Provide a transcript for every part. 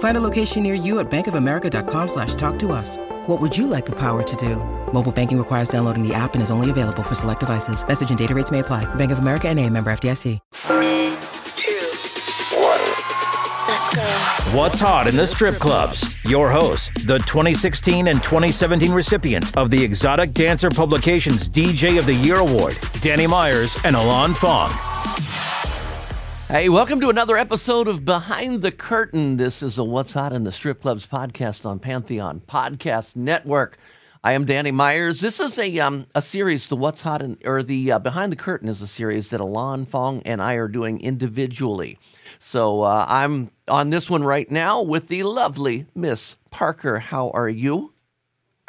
Find a location near you at bankofamerica.com slash talk to us. What would you like the power to do? Mobile banking requires downloading the app and is only available for select devices. Message and data rates may apply. Bank of America and a member FDIC. Three, two, one. Let's go. What's hot in the strip clubs? Your hosts, the 2016 and 2017 recipients of the Exotic Dancer Publications DJ of the Year Award, Danny Myers and Alon Fong. Hey, welcome to another episode of Behind the Curtain. This is a What's Hot in the Strip Clubs podcast on Pantheon Podcast Network. I am Danny Myers. This is a um, a series, the What's Hot in, or the uh, Behind the Curtain is a series that Alon Fong and I are doing individually. So uh, I'm on this one right now with the lovely Miss Parker. How are you?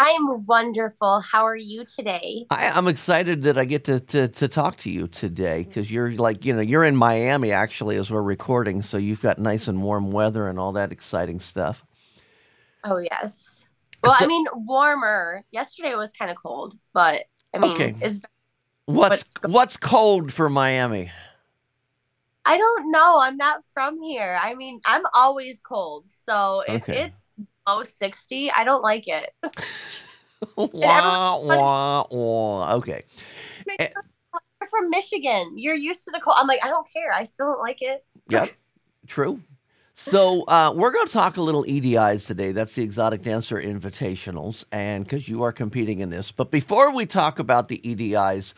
I am wonderful. How are you today? I, I'm excited that I get to to, to talk to you today mm-hmm. because you're like you know you're in Miami actually as we're recording, so you've got nice and warm weather and all that exciting stuff. Oh yes. Well, So- I mean, warmer. Yesterday was kind of cold, but I mean, Okay. is What's- what's cold for Miami? I don't know. I'm not from here. I mean, I'm always cold. So if Okay. it's below 60, I don't like it. wah, wah, wah. Okay. Eh. You're from Michigan. You're used to the cold. I'm like, I don't care. I still don't like it. Yep. True. So uh, we're going to talk a little EDIs today. That's the Exotic Dancer Invitationals, and because you are competing in this. But before we talk about the EDIs,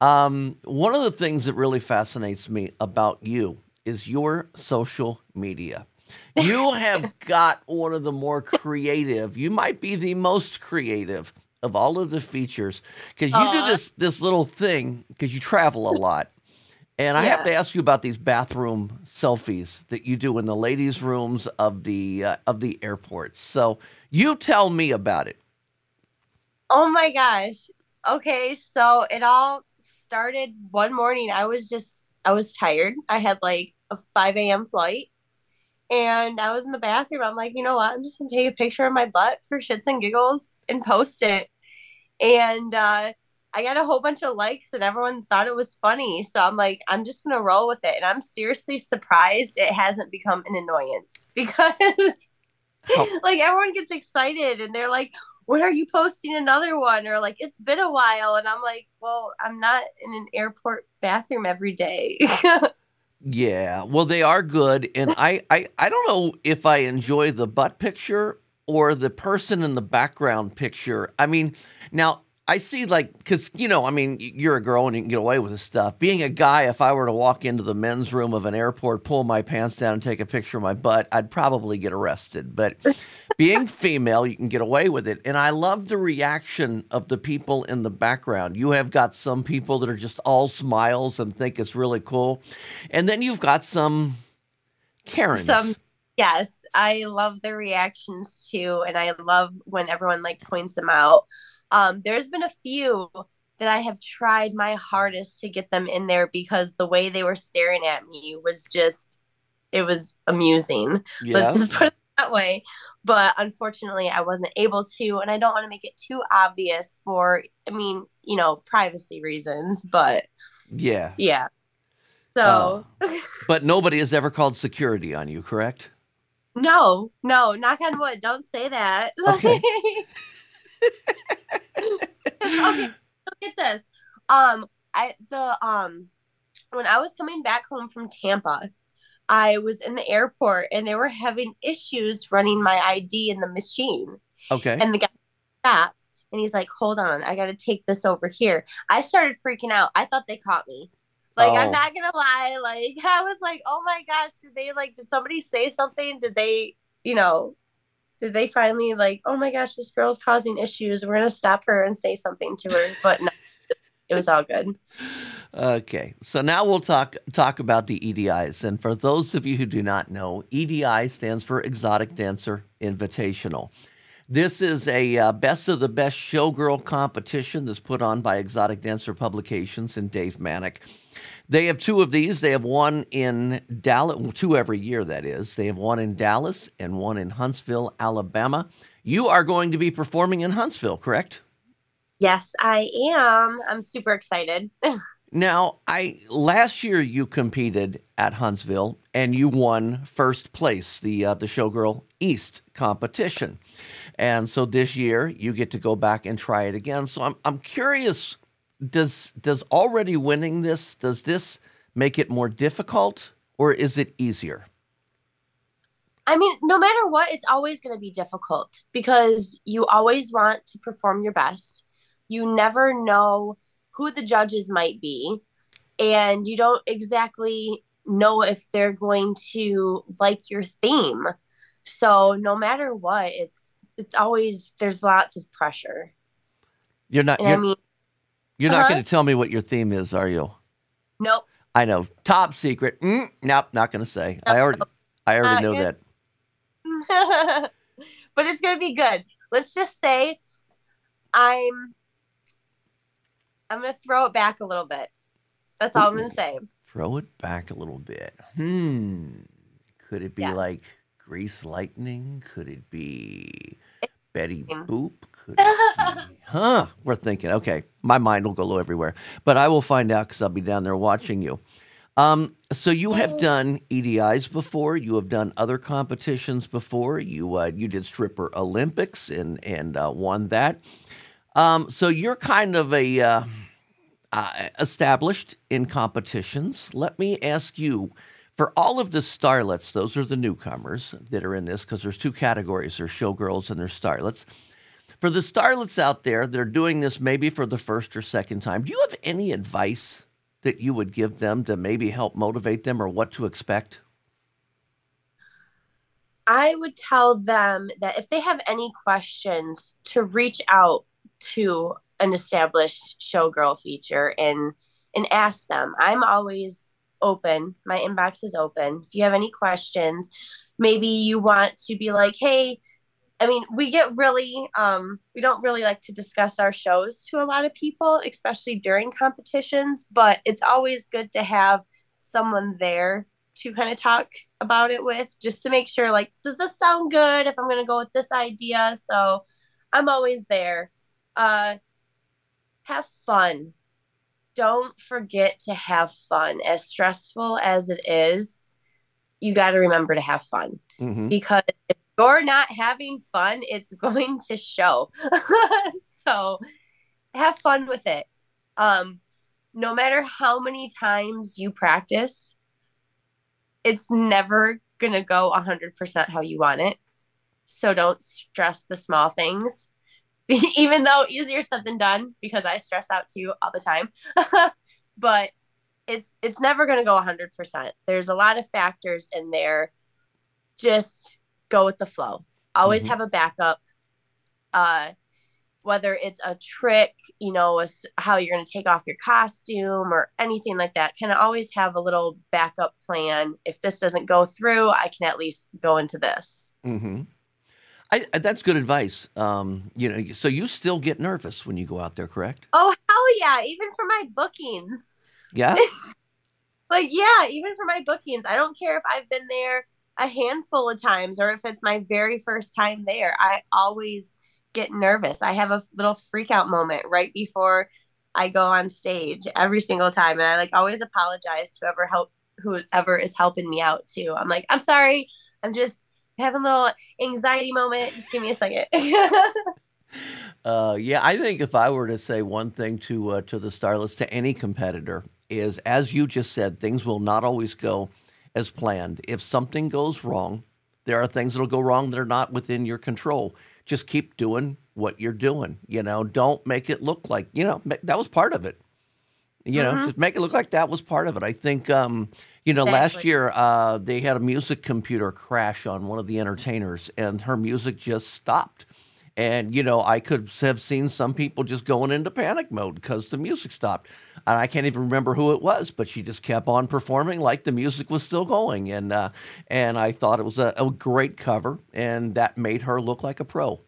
um, one of the things that really fascinates me about you is your social media. You have got one of the more creative. You might be the most creative of all of the features because you do this this little thing because you travel a lot. And I have to ask you about these bathroom selfies that you do in the ladies' rooms of the uh, of the airports. So you tell me about it. Oh my gosh. Okay, so it all started one morning. I was just, I was tired. I had like a 5 a.m. flight and I was in the bathroom. I'm like, you know what? I'm just gonna take a picture of my butt for shits and giggles and post it. And uh, I got a whole bunch of likes and everyone thought it was funny. So I'm like, I'm just gonna roll with it. And I'm seriously surprised it hasn't become an annoyance because like everyone gets excited and they're like, when are you posting another one? Or like, it's been a while. And I'm like, well, I'm not in an airport bathroom every day. Yeah, well, they are good, and I, I I don't know if I enjoy the butt picture or the person in the background picture. I mean, now I see like because you know, I mean, you're a girl and you can get away with this stuff. Being a guy, if I were to walk into the men's room of an airport, pull my pants down, and take a picture of my butt, I'd probably get arrested. But being female, you can get away with it, and I love the reaction of the people in the background. You have got some people that are just all smiles and think it's really cool, and then you've got some Karens. Some yes, I love the reactions too, and I love when everyone like points them out. Um, there's been a few that I have tried my hardest to get them in there because the way they were staring at me was just it was amusing. yeah. Let's just put it that way. But unfortunately, I wasn't able to, and I don't want to make it too obvious for, I mean, you know, privacy reasons. But yeah. yeah. So, But nobody has ever called security on you, correct? no, no, knock on wood. Don't say that. Okay. okay, look at this. Um, I the um when I was coming back home from Tampa, I was in the airport and they were having issues running my ID in the machine. Okay. And the guy stopped and he's like, Hold on, I gotta take this over here. I started freaking out. I thought they caught me. Like Oh. I'm not gonna lie, like I was like, oh my gosh, did they like did somebody say something? Did they, you know, did they finally like, oh my gosh, this girl's causing issues. We're gonna stop her and say something to her. But no, it was all good. Okay, so now we'll talk talk about the EDIs. And for those of you who do not know, EDI stands for Exotic Dancer Invitational. This is a uh, best of the best showgirl competition that's put on by Exotic Dancer Publications and Dave Manack. They have two of these. They have one in Dallas, two every year, that is. They have one in Dallas and one in Huntsville, Alabama. You are going to be performing in Huntsville, correct? Yes, I am. I'm super excited. Now, I last year you competed at Huntsville and you won first place, the uh, the Showgirl East competition, and so this year you get to go back and try it again. So I'm I'm curious, does does already winning this does this make it more difficult or is it easier? I mean, no matter what, it's always going to be difficult because you always want to perform your best. You never know who the judges might be, and you don't exactly know if they're going to like your theme. So, no matter what, it's it's always there's lots of pressure. You're not you're, I mean, you're not uh-huh. going to tell me what your theme is, are you? nope. I know, top secret. Mm, nope, not going to say. I already I already Uh, know that. but it's gonna be good. Let's just say I'm I'm gonna throw it back a little bit. That's all I'm gonna say. Throw it back a little bit. Hmm. Could it be Yes. like Grease Lightning? Could it be Betty. Boop? Could huh? We're thinking. Okay, my mind will go low everywhere, but I will find out because I'll be down there watching you. Um, so you have done EDIs before. You have done other competitions before. You uh, you did stripper Olympics and and uh, won that. Um, so you're kind of a uh, uh, established in competitions. Let me ask you for all of the starlets, those are the newcomers that are in this because there's two categories there's showgirls and there's starlets. For the starlets out there that are doing this maybe for the first or second time, do you have any advice that you would give them to maybe help motivate them or what to expect? I would tell them that if they have any questions, to reach out to an established showgirl feature and and ask them. I'm always open. My inbox is open. If you have any questions, maybe you want to be like, hey, I mean, we get really um we don't really like to discuss our shows to a lot of people, especially during competitions, but it's always good to have someone there to kind of talk about it with just to make sure like does this sound good if i'm going to go with this idea? So i'm always there. Uh have fun. Don't forget to have fun. As stressful as it is you got to remember to have fun. Mm-hmm. because if you're not having fun it's going to show. So have fun with it. Um no matter how many times you practice it's never gonna go 100% how you want it. So don't stress the small things. Even though easier said than done because i stress out too all the time. But it's it's never going to go 100% there's a lot of factors in there. Just go with the flow always Mhm. have a backup uh whether it's a trick you know a how you're going to take off your costume or anything like that can always have a little backup plan if this doesn't go through i can at least go into this Mm-hmm. I, I- that's good advice. Um, you know, so you still get nervous when you go out there, correct? oh hell yeah even for my bookings Yeah. like yeah even for my bookings i don't care if i've been there a handful of times or if it's my very first time there i always get nervous. I have a little freak out moment right before i go on stage every single time and i like always apologize to whoever help whoever is helping me out too. I'm like i'm sorry. I'm just having a little anxiety moment. Just give me a second. Uh, yeah, I think if I were to say one thing to uh, to the starlets, to any competitor, is as you just said, things will not always go as planned. If something goes wrong, there are things that'll go wrong that are not within your control. Just keep doing what you're doing. You know, don't make it look like you know that was part of it. You know, Mhm. just make it look like that was part of it. I think, um, you know, last year uh, they had a music computer crash on one of the entertainers, and her music just stopped. And you know, I could have seen some people just going into panic mode because the music stopped. And I can't even remember who it was, but she just kept on performing like the music was still going. And uh, and I thought it was a, a great cover, and that made her look like a pro.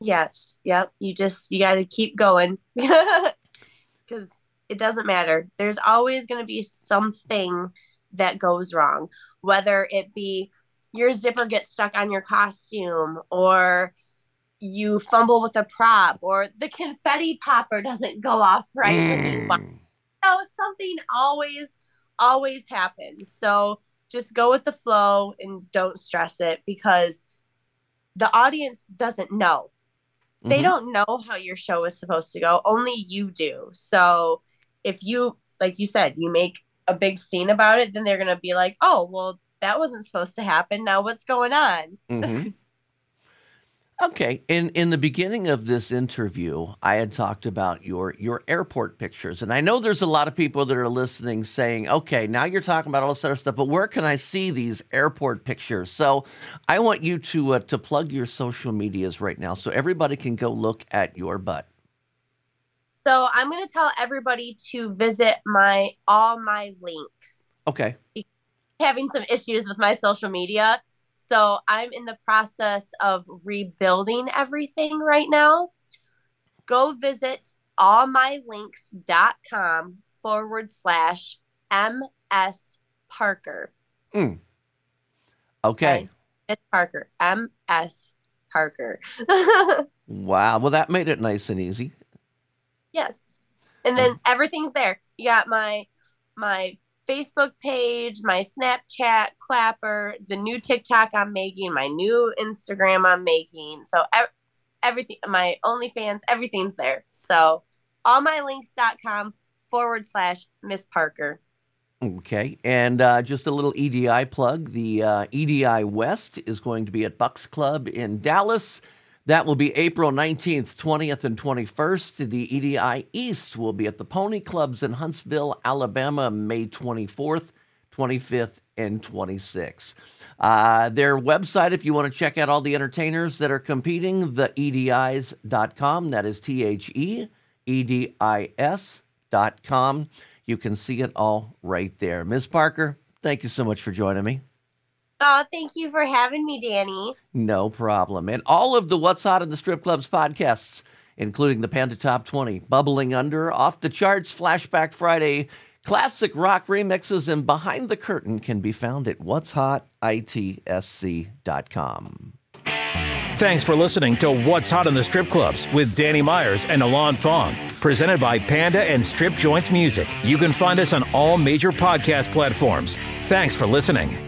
Yes. Yep. You just you got to keep going because it doesn't matter. There's always going to be something that goes wrong, whether it be your zipper gets stuck on your costume or you fumble with a prop or the confetti popper doesn't go off right when you want Mm. know, something always, always happens. So just go with the flow and don't stress it because the audience doesn't know. They Mhm. don't know how your show is supposed to go. Only you do. So if you, like you said, you make a big scene about it, then they're going to be like, oh, well, that wasn't supposed to happen. Now what's going on? Mhm. Okay, in in the beginning of this interview, I had talked about your your airport pictures, and I know there's a lot of people that are listening saying, "Okay, now you're talking about all this other stuff, but where can I see these airport pictures?" So, I want you to uh, to plug your social medias right now, so everybody can go look at your butt. So I'm going to tell everybody to visit my all my links. Okay, having some issues with my social media. So I'm in the process of rebuilding everything right now. Go visit allmylinks.com forward slash MS Parker. Hmm. okay, Okay. Miss Parker. MS Parker. wow. Well, that made it nice and easy. yes. And then hmm. everything's there. You got my my Facebook page, my Snapchat, Clapper, the new TikTok I'm making, my new Instagram I'm making. So ev- everything, my OnlyFans, everything's there. So allmylinks.com forward slash Miss Parker. Okay, and uh, just a little EDI plug. The uh, EDI West is going to be at Bucks Club in Dallas. That will be April 19th, 20th, and 21st. The EDI East will be at the Pony Clubs in Huntsville, Alabama, May 24th, 25th, and 26th. Uh, their website, if you want to check out all the entertainers that are competing, theedis.com. That is T H E E D I S dot com. You can see it all right there. Ms. Parker, thank you so much for joining me. Oh, thank you for having me, Danny. No problem. And all of the What's Hot in the Strip Clubs podcasts, including the Panda Top 20, Bubbling Under, Off the Charts, Flashback Friday, classic rock remixes, and Behind the Curtain can be found at what'shotitsc.com. Thanks for listening to What's Hot in the Strip Clubs with Danny Myers and Alon Fong, presented by Panda and Strip Joints Music. You can find us on all major podcast platforms. Thanks for listening.